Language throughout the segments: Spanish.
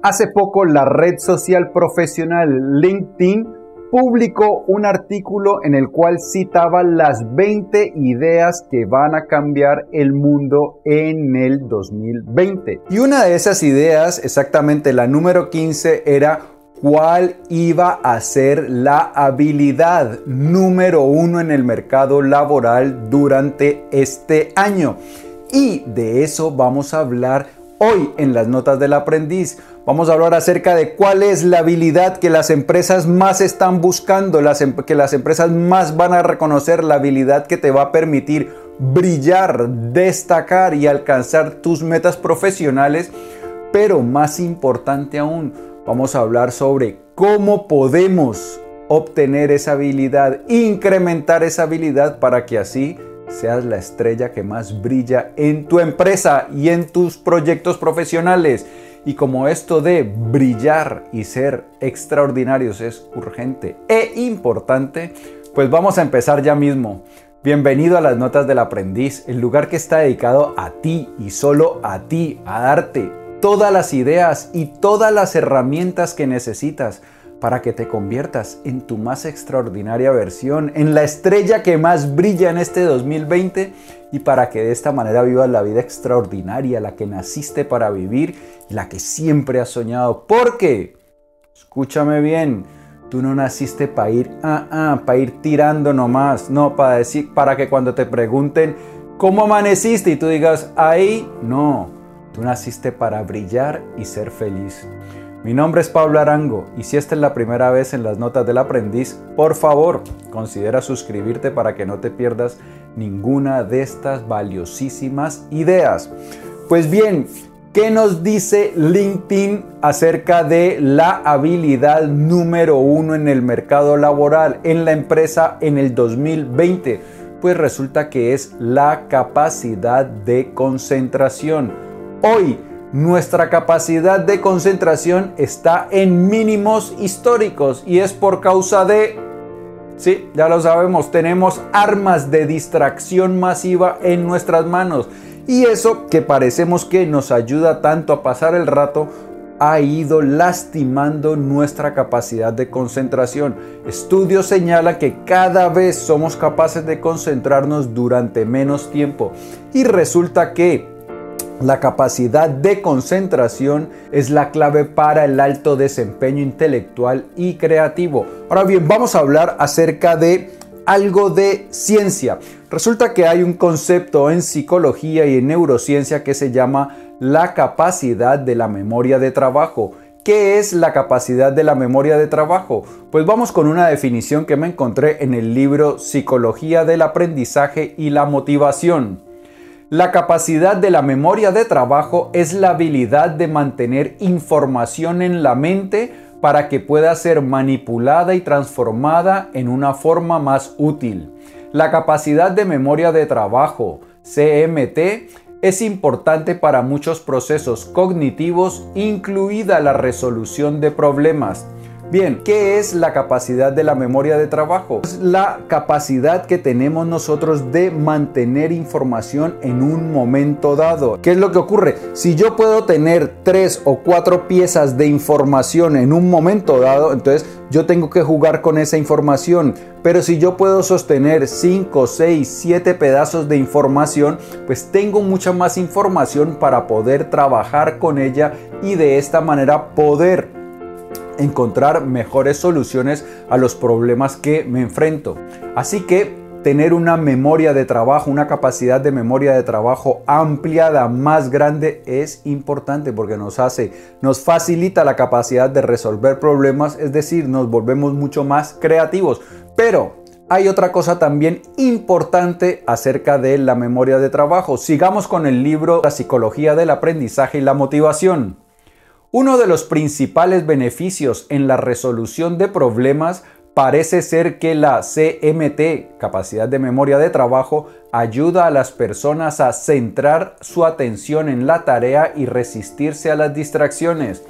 Hace poco la red social profesional LinkedIn publicó un artículo en el cual citaba las 20 ideas que van a cambiar el mundo en el 2020. Y una de esas ideas, exactamente la número 15, era cuál iba a ser la habilidad número uno en el mercado laboral durante este año. Y de eso vamos a hablar hoy en las notas del aprendiz. Vamos a hablar acerca de cuál es la habilidad que las empresas más están buscando, em, que las empresas más van a reconocer, la habilidad que te va a permitir brillar, destacar y alcanzar tus metas profesionales. Pero más importante aún, vamos a hablar sobre cómo podemos obtener esa habilidad, incrementar esa habilidad para que así seas la estrella que más brilla en tu empresa y en tus proyectos profesionales. Y como esto de brillar y ser extraordinarios es urgente e importante, pues vamos a empezar ya mismo. Bienvenido a las Notas del Aprendiz, el lugar que está dedicado a ti y solo a ti, a darte todas las ideas y todas las herramientas que necesitas para que te conviertas en tu más extraordinaria versión, en la estrella que más brilla en este 2020 y para que de esta manera vivas la vida extraordinaria, la que naciste para vivir, la que siempre has soñado. Porque, escúchame bien, tú no naciste para ir, ah, ah, para ir tirando nomás, no, para decir, para que cuando te pregunten cómo amaneciste y tú digas, ahí, no, tú naciste para brillar y ser feliz. Mi nombre es Pablo Arango y si esta es la primera vez en las notas del aprendiz, por favor considera suscribirte para que no te pierdas ninguna de estas valiosísimas ideas. Pues bien, ¿qué nos dice LinkedIn acerca de la habilidad número uno en el mercado laboral, en la empresa en el 2020? Pues resulta que es la capacidad de concentración. Hoy, nuestra capacidad de concentración está en mínimos históricos y es por causa de, sí, ya lo sabemos, tenemos armas de distracción masiva en nuestras manos. Y eso que parecemos que nos ayuda tanto a pasar el rato, ha ido lastimando nuestra capacidad de concentración. Estudios señalan que cada vez somos capaces de concentrarnos durante menos tiempo. Y resulta que la capacidad de concentración es la clave para el alto desempeño intelectual y creativo. Ahora bien, vamos a hablar acerca de algo de ciencia. Resulta que hay un concepto en psicología y en neurociencia que se llama la capacidad de la memoria de trabajo. ¿Qué es la capacidad de la memoria de trabajo? Pues vamos con una definición que me encontré en el libro Psicología del Aprendizaje y la Motivación. La capacidad de la memoria de trabajo es la habilidad de mantener información en la mente para que pueda ser manipulada y transformada en una forma más útil. La capacidad de memoria de trabajo, CMT, es importante para muchos procesos cognitivos, incluida la resolución de problemas. Bien, ¿qué es la capacidad de la memoria de trabajo? Es la capacidad que tenemos nosotros de mantener información en un momento dado. ¿Qué es lo que ocurre? Si yo puedo tener tres o cuatro piezas de información en un momento dado, entonces yo tengo que jugar con esa información. Pero si yo puedo sostener 5, 6, 7 pedazos de información, pues tengo mucha más información para poder trabajar con ella y de esta manera poder encontrar mejores soluciones a los problemas que me enfrento. Así que tener una memoria de trabajo, una capacidad de memoria de trabajo ampliada, más grande, es importante porque nos hace, nos facilita la capacidad de resolver problemas, es decir, nos volvemos mucho más creativos. Pero hay otra cosa también importante acerca de la memoria de trabajo. Sigamos con el libro La psicología del aprendizaje y la motivación. Uno de los principales beneficios en la resolución de problemas parece ser que la CMT, capacidad de memoria de trabajo, ayuda a las personas a centrar su atención en la tarea y resistirse a las distracciones.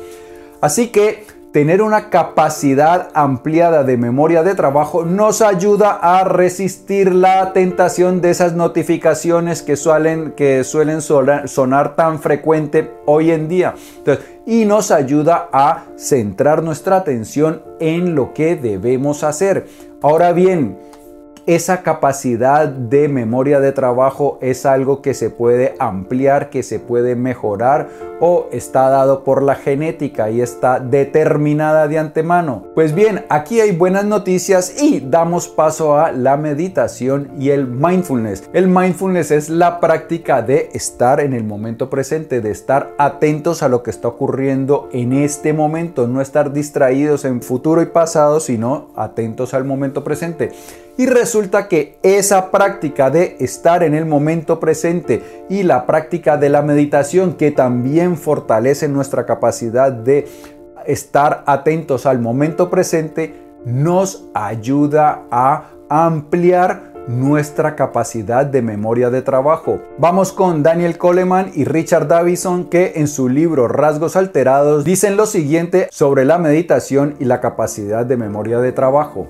Así que tener una capacidad ampliada de memoria de trabajo nos ayuda a resistir la tentación de esas notificaciones que suelen, que suelen sonar, tan frecuente hoy en día. y nos ayuda a centrar nuestra atención en lo que debemos hacer. Ahora bien, esa capacidad de memoria de trabajo es algo que se puede ampliar, que se puede mejorar o está dado por la genética y está determinada de antemano. Pues bien, aquí hay buenas noticias y damos paso a la meditación y el mindfulness. El mindfulness es la práctica de estar en el momento presente, de estar atentos a lo que está ocurriendo en este momento, no estar distraídos en futuro y pasado, sino atentos al momento presente. Y resulta que esa práctica de estar en el momento presente y la práctica de la meditación que también fortalece nuestra capacidad de estar atentos al momento presente nos ayuda a ampliar nuestra capacidad de memoria de trabajo. Vamos con Daniel Coleman y Richard Davison que en su libro Rasgos Alterados dicen lo siguiente sobre la meditación y la capacidad de memoria de trabajo.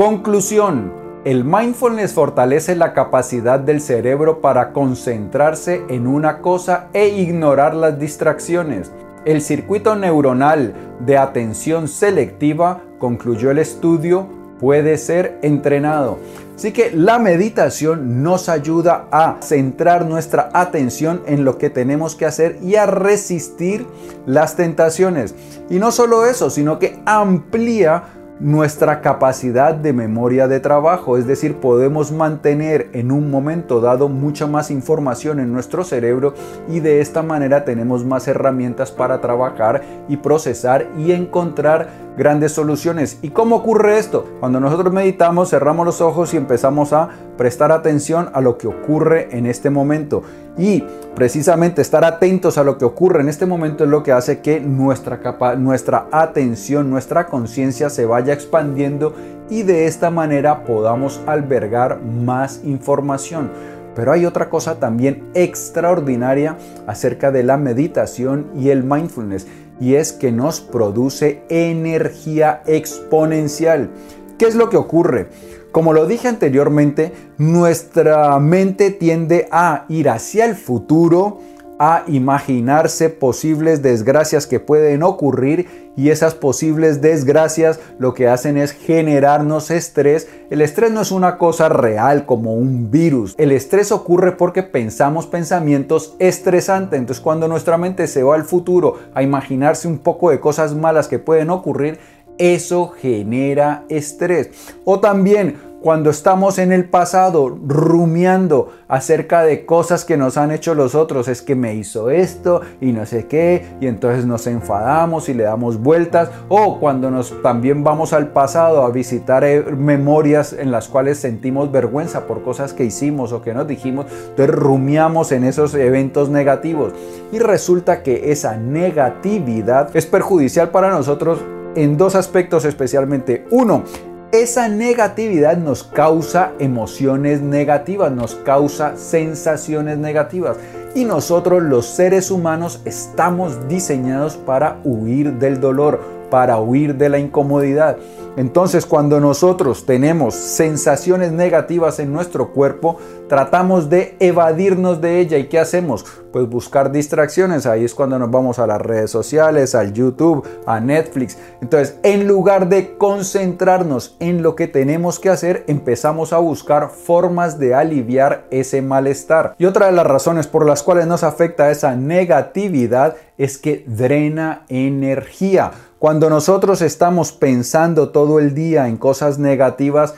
Conclusión. El mindfulness fortalece la capacidad del cerebro para concentrarse en una cosa e ignorar las distracciones. El circuito neuronal de atención selectiva, concluyó el estudio, puede ser entrenado. Así que la meditación nos ayuda a centrar nuestra atención en lo que tenemos que hacer y a resistir las tentaciones. Y no solo eso, sino que amplía nuestra capacidad de memoria de trabajo, es decir, podemos mantener en un momento dado mucha más información en nuestro cerebro y de esta manera tenemos más herramientas para trabajar y procesar y encontrar grandes soluciones. ¿Y cómo ocurre esto? Cuando nosotros meditamos, cerramos los ojos y empezamos a prestar atención a lo que ocurre en este momento. Y precisamente estar atentos a lo que ocurre en este momento es lo que hace que nuestra, capa nuestra atención, nuestra conciencia se vaya expandiendo y de esta manera podamos albergar más información. Pero hay otra cosa también extraordinaria acerca de la meditación y el mindfulness y es que nos produce energía exponencial. ¿Qué es lo que ocurre? Como lo dije anteriormente, nuestra mente tiende a ir hacia el futuro, a imaginarse posibles desgracias que pueden ocurrir y esas posibles desgracias lo que hacen es generarnos estrés. El estrés no es una cosa real como un virus. El estrés ocurre porque pensamos pensamientos estresantes. Entonces cuando nuestra mente se va al futuro a imaginarse un poco de cosas malas que pueden ocurrir, eso genera estrés. O también cuando estamos en el pasado rumiando acerca de cosas que nos han hecho los otros, es que me hizo esto y no sé qué, y entonces nos enfadamos y le damos vueltas, o cuando nos también vamos al pasado a visitar eh, memorias en las cuales sentimos vergüenza por cosas que hicimos o que nos dijimos, entonces rumiamos en esos eventos negativos y resulta que esa negatividad es perjudicial para nosotros en dos aspectos especialmente. Uno, esa negatividad nos causa emociones negativas, nos causa sensaciones negativas. Y nosotros los seres humanos estamos diseñados para huir del dolor, para huir de la incomodidad. Entonces cuando nosotros tenemos sensaciones negativas en nuestro cuerpo, tratamos de evadirnos de ella. ¿Y qué hacemos? Pues buscar distracciones. Ahí es cuando nos vamos a las redes sociales, al YouTube, a Netflix. Entonces, en lugar de concentrarnos en lo que tenemos que hacer, empezamos a buscar formas de aliviar ese malestar. Y otra de las razones por las cuales nos afecta esa negatividad es que drena energía. Cuando nosotros estamos pensando todo el día en cosas negativas,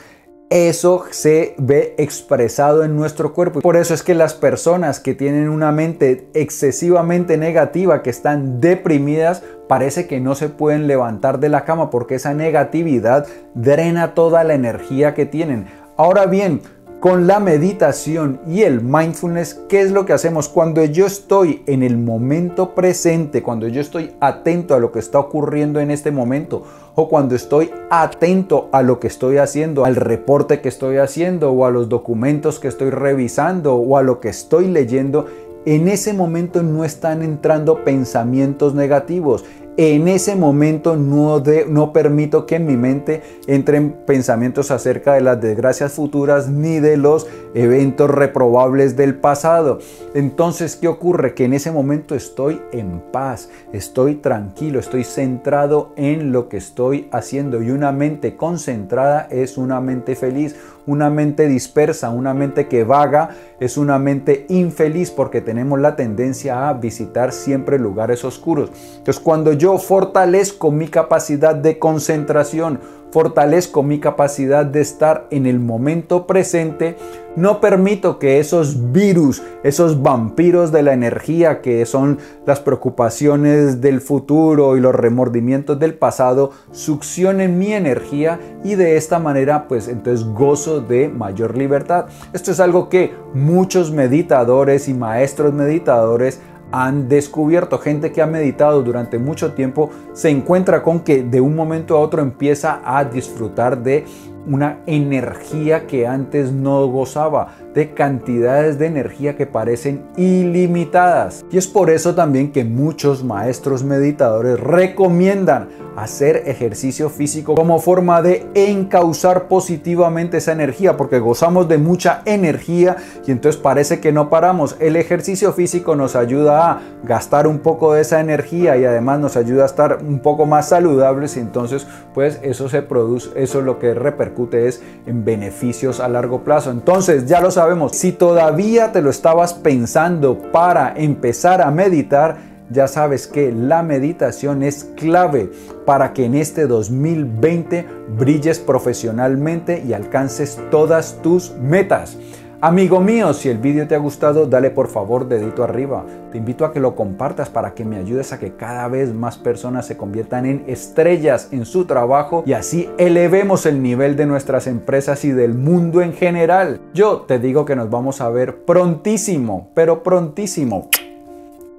eso se ve expresado en nuestro cuerpo. Por eso es que las personas que tienen una mente excesivamente negativa, que están deprimidas, parece que no se pueden levantar de la cama porque esa negatividad drena toda la energía que tienen. Ahora bien, con la meditación y el mindfulness, ¿qué es lo que hacemos cuando yo estoy en el momento presente, cuando yo estoy atento a lo que está ocurriendo en este momento o cuando estoy atento a lo que estoy haciendo, al reporte que estoy haciendo o a los documentos que estoy revisando o a lo que estoy leyendo? En ese momento no están entrando pensamientos negativos. En ese momento no, de, no permito que en mi mente entren pensamientos acerca de las desgracias futuras ni de los eventos reprobables del pasado. Entonces, ¿qué ocurre? Que en ese momento estoy en paz, estoy tranquilo, estoy centrado en lo que estoy haciendo y una mente concentrada es una mente feliz, una mente dispersa, una mente que vaga es una mente infeliz porque tenemos la tendencia a visitar siempre lugares oscuros. Entonces, cuando yo fortalezco mi capacidad de concentración, fortalezco mi capacidad de estar en el momento presente, no permito que esos virus, esos vampiros de la energía que son las preocupaciones del futuro y los remordimientos del pasado, succionen mi energía y de esta manera pues entonces gozo de mayor libertad. Esto es algo que muchos meditadores y maestros meditadores han descubierto, gente que ha meditado durante mucho tiempo, se encuentra con que de un momento a otro empieza a disfrutar de una energía que antes no gozaba, de cantidades de energía que parecen ilimitadas. Y es por eso también que muchos maestros meditadores recomiendan hacer ejercicio físico como forma de encauzar positivamente esa energía, porque gozamos de mucha energía y entonces parece que no paramos. El ejercicio físico nos ayuda a gastar un poco de esa energía y además nos ayuda a estar un poco más saludables y entonces pues eso se produce, eso es lo que repercute es en beneficios a largo plazo. Entonces ya lo sabemos, si todavía te lo estabas pensando para empezar a meditar, ya sabes que la meditación es clave para que en este 2020 brilles profesionalmente y alcances todas tus metas. Amigo mío, si el vídeo te ha gustado, dale por favor dedito arriba. Te invito a que lo compartas para que me ayudes a que cada vez más personas se conviertan en estrellas en su trabajo y así elevemos el nivel de nuestras empresas y del mundo en general. Yo te digo que nos vamos a ver prontísimo, pero prontísimo.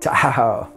Chao.